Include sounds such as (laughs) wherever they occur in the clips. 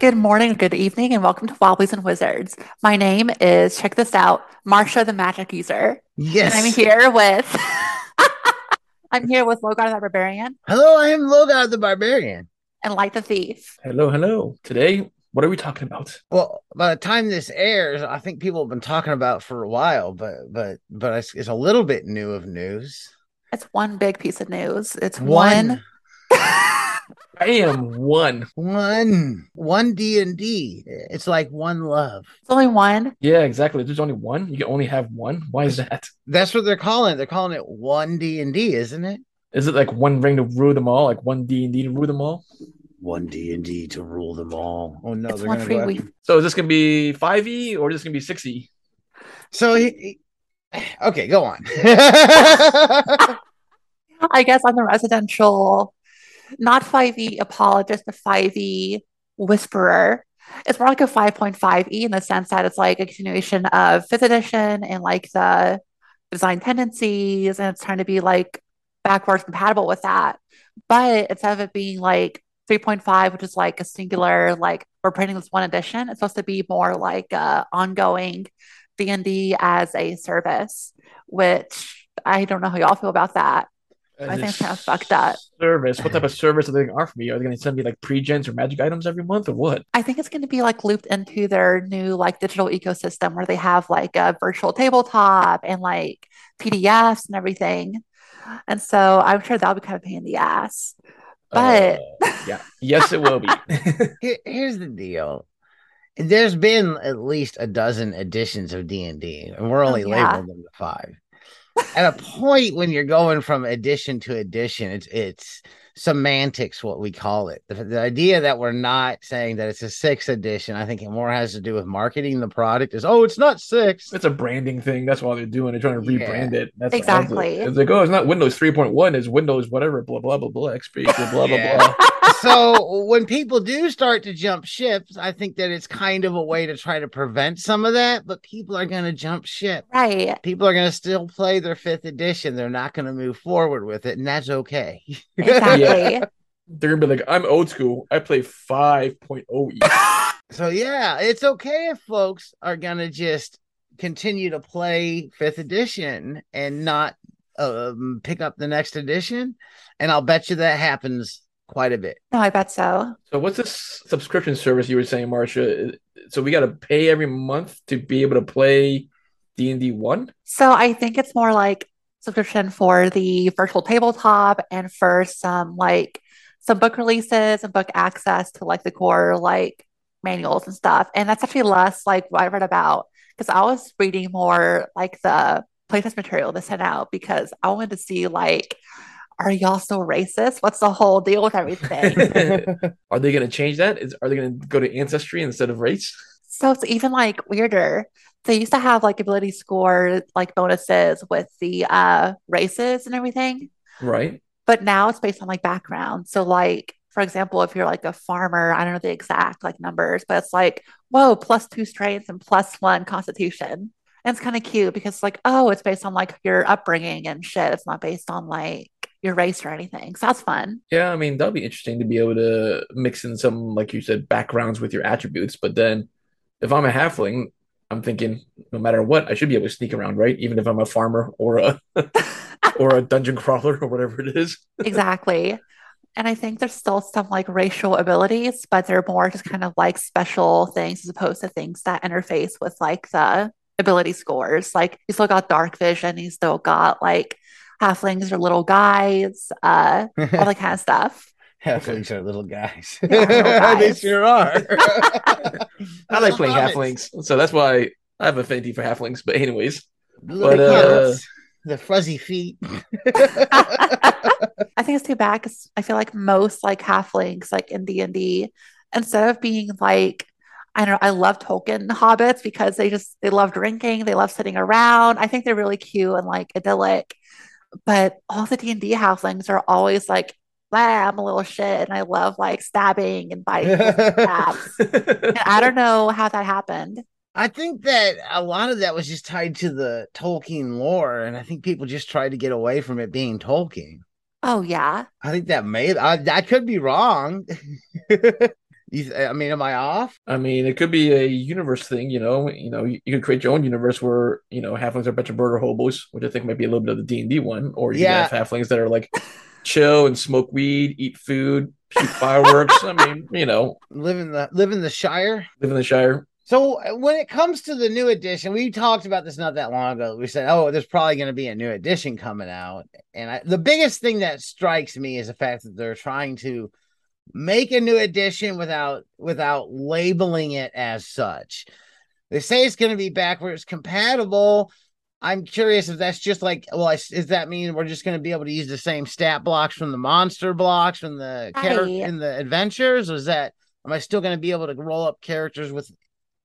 Good morning, good evening, and welcome to Wobblies and Wizards. My name is, check this out, Marsha the Magic User. Yes. And I'm here with, (laughs) I'm here with Logar the Barbarian Hello, I am Logar the Barbarian. and Light the Thief. Hello, hello. Today, what are we talking about? Well, by the time this airs, I think people have been talking about it for a while, but but but it's, it's a little bit new of news. It's one big piece of news. It's one. (laughs) I am one. one, one D and D. It's like one love. It's only one. Yeah, exactly. There's only one. You can only have one. Why is that? That's what they're calling it. They're calling it one D and D, isn't it? Is it like one ring to rule them all? Like one D and D to rule them all? One D and D to rule them all. Oh no, it's they're one free go week. So is this gonna be five E or is this gonna be six E? So he, he- okay, go on. (laughs) I guess I'm the residential, not 5e apologist, a 5e whisperer. It's more like a 5.5e in the sense that it's like a continuation of fifth edition and like the design tendencies, and it's trying to be like backwards compatible with that. But instead of it being like 3.5, which is like a singular, like we're printing this one edition, it's supposed to be more like uh ongoing D&D as a service, which I don't know how y'all feel about that. I think it's kinda fucked up. Service. What type of service are they gonna offer me? Are they gonna send me like pre-gens or magic items every month or what? I think it's going to be like looped into their new like digital ecosystem where they have like a virtual tabletop and like PDFs and everything. And so I'm sure that'll be kind of pain in the ass. But Uh, yeah, yes, it will be. (laughs) Here- here's the deal there's been at least a dozen editions of d&d and we're only Oh, yeah. labeled them to five at a point when you're going from edition to edition it's it's semantics what we call it the, the idea that we're not saying that it's a sixth edition i think it more has to do with marketing the product is oh it's not six it's a branding thing. That's why they're doing. They're trying to Yeah. rebrand it. That's Exactly. It's like, oh, it's not Windows 3.1. It's Windows whatever. Blah blah blah blah. XP. Blah blah Yeah. blah. so when people do start to jump ships i think that it's kind of a way to try to prevent some of that but people are going to jump ship right. people are going to still play their fifth edition. They're not going to move forward with it, and that's okay. Exactly. (laughs) (laughs) They're gonna be like, I'm old school. I play 5.0 E. (laughs) so, yeah, it's okay if folks are going to just continue to play fifth edition and not um, pick up the next edition. And I'll bet you that happens quite a bit. No, I bet so. So what's this subscription service you were saying, Marcia? So we got to pay every month to be able to play D and D one. So I think it's more like subscription for the virtual tabletop and for some like some book releases and book access to like the core like manuals and stuff. And that's actually less like what I read about because I was reading more like the playtest material they sent out because I wanted to see like are y'all still racist? What's the whole deal with everything? (laughs) Are they going to change that? Is are they going to go to ancestry instead of race? So it's even like weirder. They used to have like ability score like bonuses with the uh races and everything, Right. but now it's based on like background. So like for example, if you're like a farmer, I don't know the exact like numbers, but it's like, whoa, plus two strengths and plus one constitution. And it's kind of cute because like, oh, it's based on like your upbringing and shit. It's not based on like your race or anything. So that's fun. Yeah, I mean that'll be interesting to be able to mix in some, like you said, backgrounds with your attributes. But then, if I'm a halfling, I'm thinking no matter what, I should be able to sneak around, right? Even if I'm a farmer or a (laughs) or a dungeon crawler or whatever it is. Exactly. And I think there's still some like racial abilities, but they're more just kind of like special things as opposed to things that interface with like the ability scores. Like you still got dark vision, you still got like halflings or little guys, uh, all that kind of stuff. (laughs) Halflings are little guys. Yeah, little (laughs) they sure are. I like playing halflings, so that's why I have affinity for halflings. But anyways, Little But, uh, the fuzzy feet. (laughs) I think it's too bad because I feel like most like halflings like in D and D, instead of being like I don't know, I love Tolkien hobbits because they just they love drinking, they love sitting around. I think they're really cute and like idyllic. But all the D and D halflings are always like, "Wow, I'm a little shit," and I love like stabbing and (laughs) biting stabs. And I don't know how that happened. I think that a lot of that was just tied to the Tolkien lore, and I think people just tried to get away from it being Tolkien. Oh yeah, I think that may I, I could be wrong. (laughs) You, I mean, am I off? I mean, it could be a universe thing, you know. You know, you, you could create your own universe where you know halflings are a bunch of murder hobos, which I think might be a little bit of the D and D one, or you Yeah. could have halflings that are like (laughs) chill and smoke weed, eat food, shoot fireworks. I mean, you know, Live in the live in the Shire. live in the Shire. So when it comes to the new edition, we talked about this not that long ago. We said, "Oh, there's probably going to be a new edition coming out," and I, the biggest thing that strikes me is the fact that they're trying to make a new edition without without labeling it as such. They say it's going to be backwards compatible. I'm curious if that's just like, well, I- does that mean we're just going to be able to use the same stat blocks from the monster blocks from the character in the adventures? Or is that am I still going to be able to roll up characters with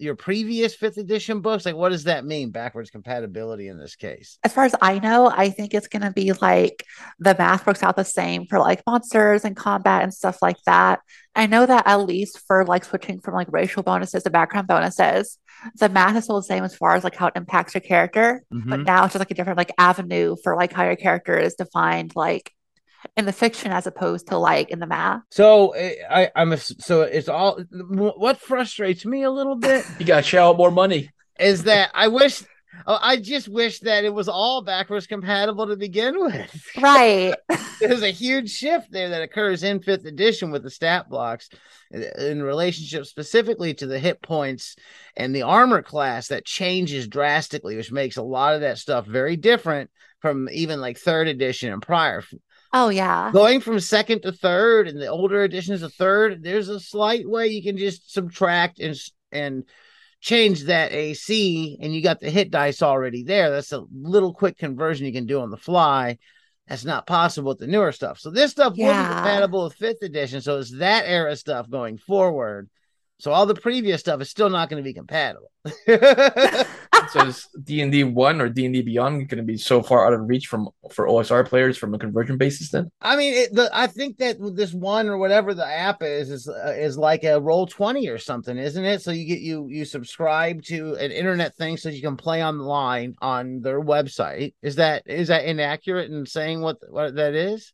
your previous fifth edition books? Like, what does that mean? Backwards compatibility in this case? As far as I know, I think it's going to be like the math works out the same for like monsters and combat and stuff like that. I know that at least for like switching from like racial bonuses to background bonuses, the math is still the same as far as like how it impacts your character. But Mhm. now it's just like a different like avenue for like how your character is defined like in the fiction as opposed to like in the math. So eh, I, I'm a, so it's all. What frustrates me a little bit You got to shell out more money. is that I wish. oh, I just wish that it was all backwards compatible to begin with. Right. (laughs) There's a huge shift there that occurs in fifth edition with the stat blocks uh, in relationship specifically to the hit points and the armor class that changes drastically, which makes a lot of that stuff very different from even like third edition and prior. Oh yeah. Going from second to third and the older editions to third, there's a slight way you can just subtract and and change that AC, and you got the hit dice already there. That's a little quick conversion you can do on the fly. That's not possible with the newer stuff. So this stuff Yeah. compatible with fifth edition. So it's that era stuff going forward. So all the previous stuff is still not going to be compatible. (laughs) So is D and D one or D and D Beyond going to be so far out of reach from for OSR players from a conversion basis? Then I mean, it, the, I think that this one or whatever the app is is uh, is like a roll twenty or something, isn't it? So you get you you subscribe to an internet thing so you can play online on their website. Is that is that inaccurate in saying what what that is?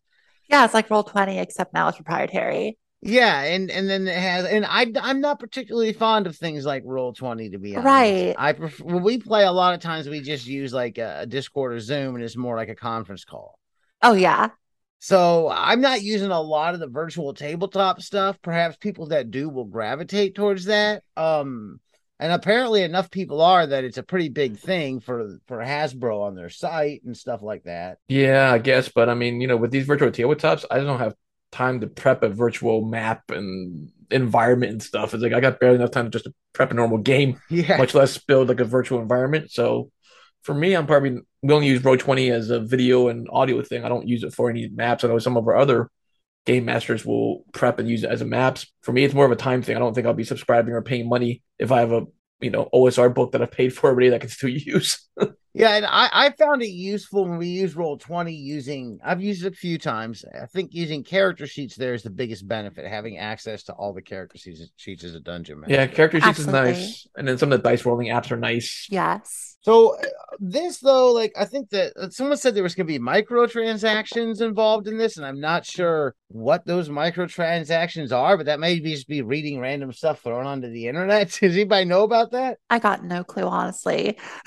Yeah, it's like roll 20, except now it's proprietary. Yeah, and and then it has, and I I'm not particularly fond of things like roll twenty to be honest. Right. I prefer when we play a lot of times we just use like a Discord or Zoom, and it's more like a conference call. Oh yeah. So I'm not using a lot of the virtual tabletop stuff. Perhaps people that do will gravitate towards that. Um, and apparently enough people are that it's a pretty big thing for for Hasbro on their site and stuff like that. yeah, I guess. But I mean, you know, with these virtual tabletops, I don't have time to prep a virtual map and environment and stuff. It's like I got barely enough time to just to prep a normal game, Yeah, much less build like a virtual environment. So for me, I'm probably we only use Roll 20 as a video and audio thing. I don't use it for any maps. I know some of our other game masters will prep and use it as a maps. For me, it's more of a time thing. I don't think I'll be subscribing or paying money if I have a you know OSR book that I've paid for already that I can still (laughs) use. Yeah, and I I found it useful when we use Roll Twenty using. I've used it a few times. I think using character sheets there is the biggest benefit. Having access to all the character sheets, sheets as a dungeon master. yeah, character sheets is nice, and then some of the dice rolling apps are nice. Yes. So uh, this though, like I think that uh, someone said there was going to be microtransactions involved in this, and I'm not sure what those microtransactions are, but that may be just be reading random stuff thrown onto the internet. (laughs) Does anybody know about that? I got no clue, honestly. (laughs)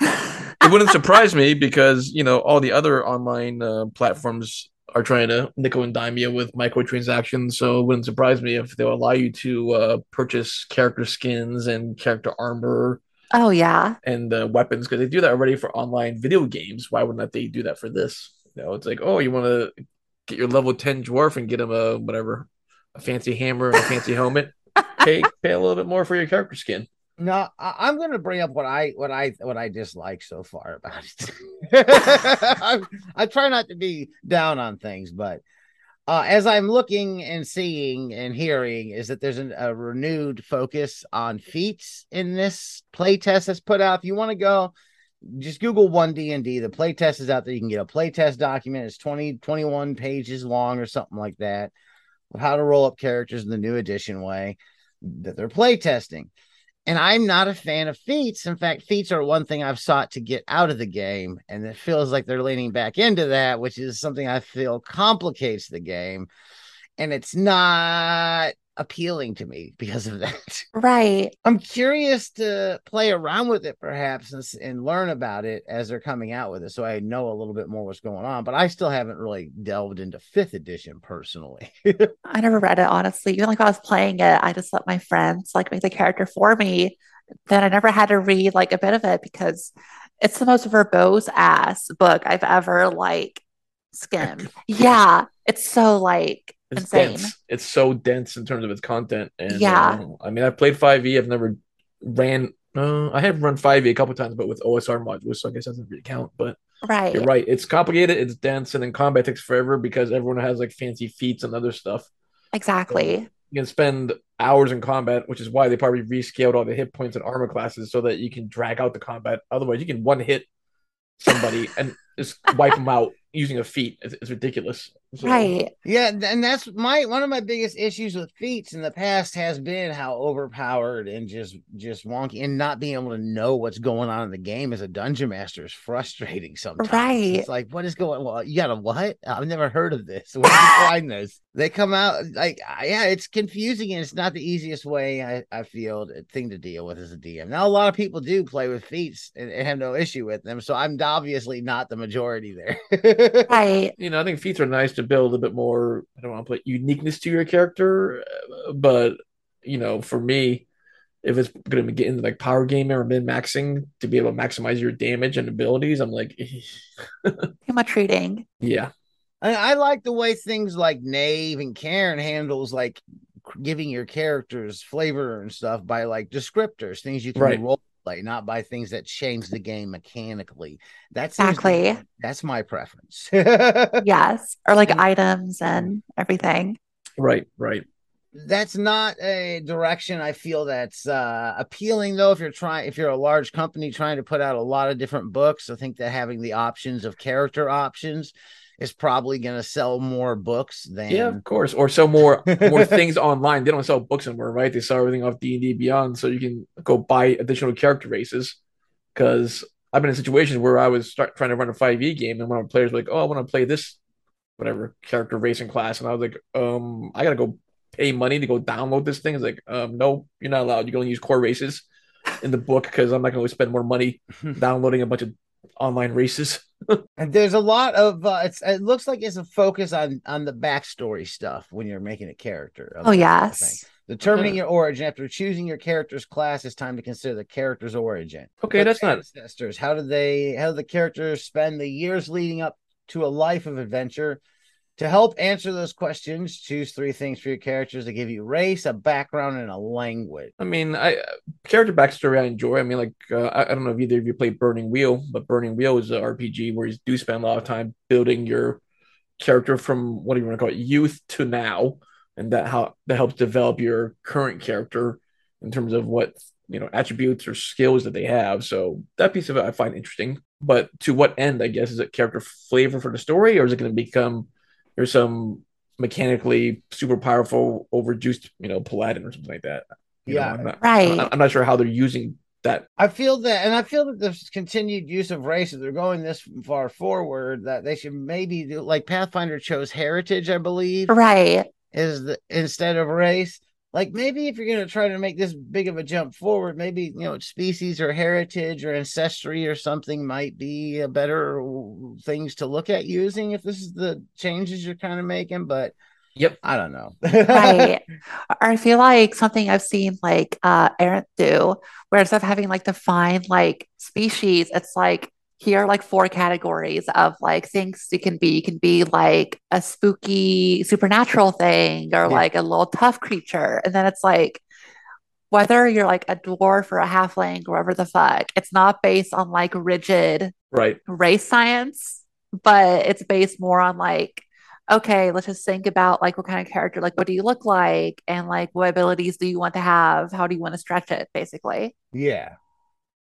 It wouldn't surprise me because you know all the other online uh, platforms are trying to nickel and dime you with microtransactions. So it wouldn't surprise me if they'll allow you to uh, purchase character skins and character armor oh yeah. and uh, weapons because they do that already for online video games. Why wouldn't they do that for this? You know, it's like, oh, you want to get your level ten dwarf and get him a whatever, a fancy hammer and a fancy helmet. (laughs) Pay pay a little bit more for your character skin. No, I, I'm going to bring up what I what I what I dislike so far about it. I, (laughs) (laughs) I try not to be down on things, but uh, as I'm looking and seeing and hearing, is that there's an, a renewed focus on feats in this playtest that's put out. If you want to go, just Google one D and D. The playtest is out there. You can get a playtest document. It's 20, 21 pages long or something like that. Of how to roll up characters in the new edition way that they're playtesting. And I'm not a fan of feats. In fact, feats are one thing I've sought to get out of the game. And it feels like they're leaning back into that, which is something I feel complicates the game. And it's not appealing to me because of that. (laughs) Right. I'm curious to play around with it perhaps and, and learn about it as they're coming out with it so I know a little bit more what's going on, but I still haven't really delved into 5th edition personally. (laughs) I never read it honestly. Even like I was playing it, I just let my friends like make the character for me. Then I never had to read like a bit of it because it's the most verbose ass book I've ever like (laughs) skimmed. yeah, it's so like It's insane. dense. It's so dense in terms of its content. And Yeah. uh, I mean, I've played 5e. I've never ran. Uh, I have run 5e a couple times, but with OSR modules, so I guess doesn't really count. But Right. you're right. It's complicated. It's dense, and then combat takes forever because everyone has like fancy feats and other stuff. Exactly. You can spend hours in combat, which is why they probably rescaled all the hit points and armor classes so that you can drag out the combat. Otherwise, you can one hit somebody and just wipe (laughs) them out using a feat. It's, it's ridiculous. So- Right. Yeah, and that's my one of my biggest issues with feats in the past has been how overpowered and just just wonky and not being able to know what's going on in the game as a dungeon master is frustrating sometimes. Right. It's like what is going well, you got a what? I've never heard of this. (laughs) Where did you find this? They come out like yeah, it's confusing and it's not the easiest way I, I feel to- thing to deal with as a DM. Now a lot of people do play with feats and, and have no issue with them, so I'm obviously not the majority there. (laughs) Right. you know, I think feats are nice to build a bit more. I don't want to put uniqueness to your character, uh, but you know, for me, if it's going to get into like power gaming or min maxing to be able to maximize your damage and abilities, I'm like, (laughs) Too much reading. yeah, I, I like the way things like Knave and Cairn handles like giving your characters flavor and stuff by like descriptors, things you can Right. role play, not by things that change the game mechanically. That's seems to Exactly. that's my preference. (laughs) Yes. Or like And- items and everything. right, right. that's not a direction I feel that's uh, appealing though. If you're trying, if you're a large company trying to put out a lot of different books, I think that having the options of character options is probably going to sell more books than Yeah, of course. Or sell more more (laughs) things online. They don't sell books anymore, right? They sell everything off D and D Beyond, so you can go buy additional character races. Because I've been in situations where I was start, trying to run a five E game, and one of the players was like, "Oh, I want to play this, whatever character racing class," and I was like, "Um, I gotta go pay money to go download this thing." It's like, um, no, you're not allowed. You can only use core races in the book because I'm not going to spend more money (laughs) downloading a bunch of online races. And there's a lot of uh, it's it looks like it's a focus on on the backstory stuff when you're making a character. of Oh this sort of thing. yes. Determining Yeah. your origin after choosing your character's class, it's time to consider the character's origin. Okay, What that's not ancestors. How did they? How did the characters spend the years leading up to a life of adventure? To help answer those questions, choose three things for your characters that give you race, a background, and a language. I mean, I character backstory I enjoy. I mean, like uh, I, I don't know if either of you played Burning Wheel, but Burning Wheel is an RPG where you do spend a lot of time building your character from what do you want to call it, youth to now, and that how that helps develop your current character in terms of what you know attributes or skills that they have. So that piece of it I find interesting. But to what end, I guess, is it character flavor for the story, or is it going to become there's some mechanically super powerful, overjuiced, you know, paladin or something like that? You know, Yeah. I'm not, Right. I'm not sure how they're using that. I feel that, and I feel that this continued use of race, if they're going this far forward, that they should maybe do like Pathfinder chose heritage, I believe, Right. is the instead of race. Like maybe if you're going to try to make this big of a jump forward, maybe you know species or heritage or ancestry or something might be a better things to look at using if this is the changes you're kind of making. But Yep. I don't know. Right. Or (laughs) I feel like something I've seen like uh Aaron do, where instead of having like defined like species, it's like here are like four categories of like things you can be. You can be like a spooky supernatural thing or Yeah. like a little tough creature. And then it's like whether you're like a dwarf or a halfling or whatever the fuck, it's not based on like rigid Right. race science, but it's based more on like, okay, let's just think about like what kind of character, like what do you look like, and like what abilities do you want to have? How do you want to stretch it, basically? Yeah.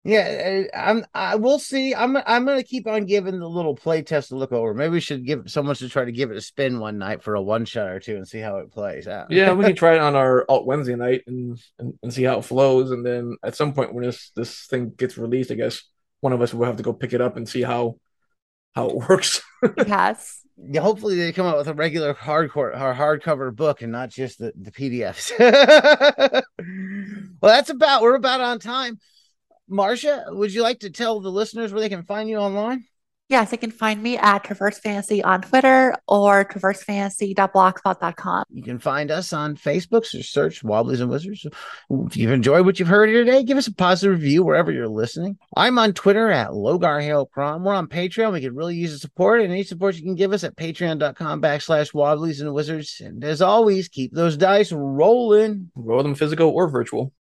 Yeah, uh, I'm I will see. I'm I'm gonna keep on giving the little play test to look over. Maybe we should give someone should try to give it a spin one night for a one shot or two and see how it plays out. Yeah, we can (laughs) try it on our alt Wednesday night and, and and see how it flows. And then at some point when this this thing gets released, I guess one of us will have to go pick it up and see how how it (laughs) works. yes. Yeah, hopefully they come out with a regular hardcore or hardcover book and not just the, the PDFs. (laughs) well, that's about we're about on time. Marcia, would you like to tell the listeners where they can find you online? Yes, they can find me at Traverse Fantasy on Twitter or traversefantasy.blogspot.com. You can find us on Facebook. So search Wobblies and Wizards. If you've enjoyed what you've heard here today, give us a positive review wherever you're listening. I'm on Twitter at Logar Hale Prom. We're on Patreon. We could really use the support, and any support you can give us at patreon.com backslash Wobblies and Wizards. And as always, keep those dice rolling. Roll them physical or virtual.